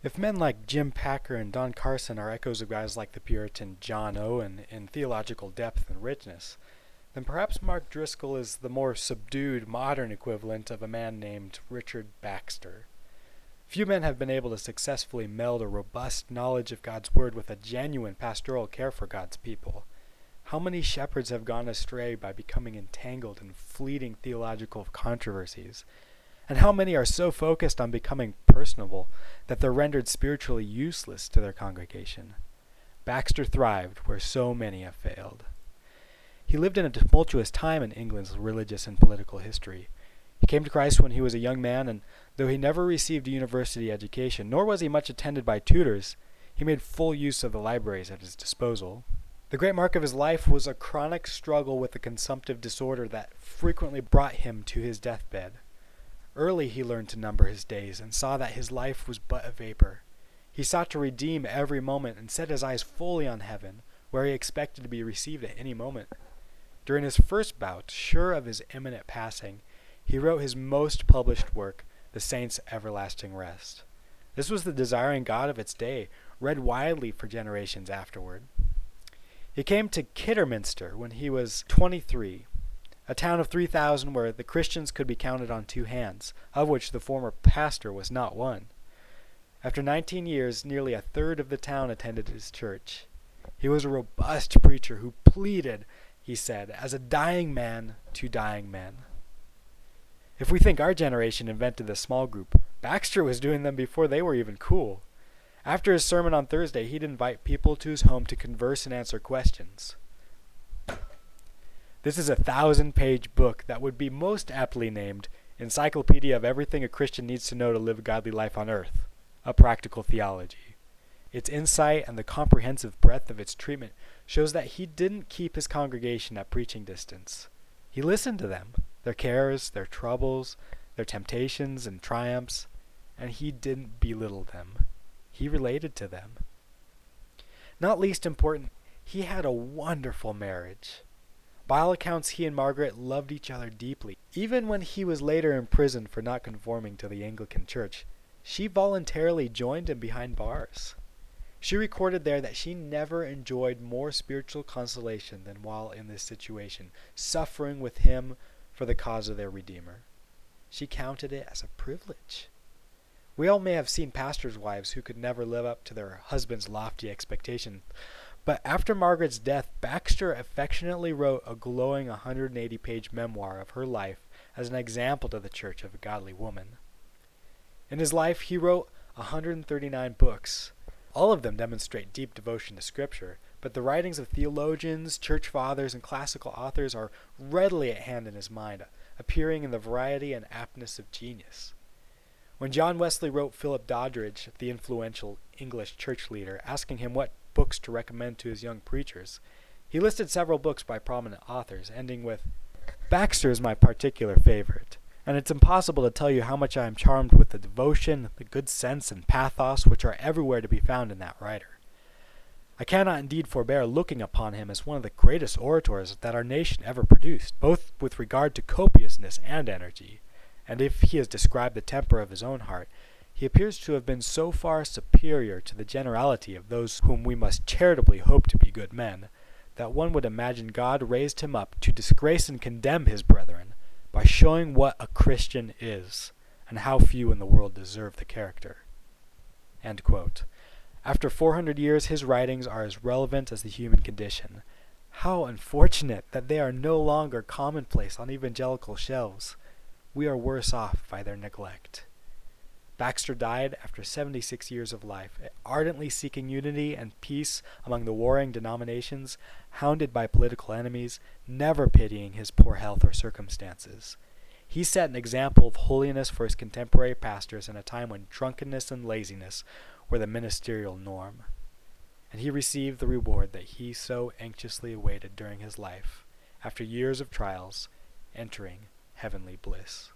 If men like Jim Packer and Don Carson are echoes of guys like the Puritan John Owen in theological depth and richness, then perhaps Mark Driscoll is the more subdued modern equivalent of a man named Richard Baxter. Few men have been able to successfully meld a robust knowledge of God's Word with a genuine pastoral care for God's people. How many shepherds have gone astray by becoming entangled in fleeting theological controversies? And how many are so focused on becoming personable that they're rendered spiritually useless to their congregation? Baxter thrived where so many have failed. He lived in a tumultuous time in England's religious and political history. He came to Christ when he was a young man, and though he never received a university education, nor was he much attended by tutors, he made full use of the libraries at his disposal. The great mark of his life was a chronic struggle with a consumptive disorder that frequently brought him to his deathbed. Early he learned to number his days, and saw that his life was but a vapor. He sought to redeem every moment, and set his eyes fully on heaven, where he expected to be received at any moment. During his first bout, sure of his imminent passing, he wrote his most published work, The Saints' Everlasting Rest. This was the desiring God of its day, read widely for generations afterward. He came to Kidderminster when he was 23, a town of 3,000 where the Christians could be counted on two hands, of which the former pastor was not one. After 19 years, nearly a third of the town attended his church. He was a robust preacher who pleaded he said, as a dying man to dying men. If we think our generation invented the small group, Baxter was doing them before they were even cool. After his sermon on Thursday, he'd invite people to his home to converse and answer questions. This is a thousand page book that would be most aptly named Encyclopedia of Everything a Christian Needs to Know to Live a Godly Life on Earth, a Practical Theology. Its insight and the comprehensive breadth of its treatment shows that he didn't keep his congregation at preaching distance. He listened to them, their cares, their troubles, their temptations and triumphs, and he didn't belittle them. He related to them. Not least important, he had a wonderful marriage. By all accounts, he and Margaret loved each other deeply. Even when he was later imprisoned for not conforming to the Anglican Church, she voluntarily joined him behind bars. She recorded there that she never enjoyed more spiritual consolation than while in this situation, suffering with him for the cause of their Redeemer. She counted it as a privilege. We all may have seen pastors' wives who could never live up to their husband's lofty expectations, but after Margaret's death, Baxter affectionately wrote a glowing 180 page memoir of her life as an example to the church of a godly woman. In his life, he wrote 139 books, all of them demonstrate deep devotion to Scripture, but the writings of theologians, church fathers, and classical authors are readily at hand in his mind, appearing in the variety and aptness of genius. When John Wesley wrote Philip Doddridge, the influential English church leader, asking him what books to recommend to his young preachers, he listed several books by prominent authors, ending with, Baxter is my particular favorite and it's impossible to tell you how much I am charmed with the devotion, the good sense, and pathos which are everywhere to be found in that writer. I cannot indeed forbear looking upon him as one of the greatest orators that our nation ever produced, both with regard to copiousness and energy. And if he has described the temper of his own heart, he appears to have been so far superior to the generality of those whom we must charitably hope to be good men, that one would imagine God raised him up to disgrace and condemn his brethren, by showing what a Christian is and how few in the world deserve the character. After 400 years, his writings are as relevant as the human condition. How unfortunate that they are no longer commonplace on evangelical shelves. We are worse off by their neglect. Baxter died after 76 years of life, ardently seeking unity and peace among the warring denominations, hounded by political enemies, never pitying his poor health or circumstances. He set an example of holiness for his contemporary pastors in a time when drunkenness and laziness were the ministerial norm. And he received the reward that he so anxiously awaited during his life, after years of trials, entering heavenly bliss.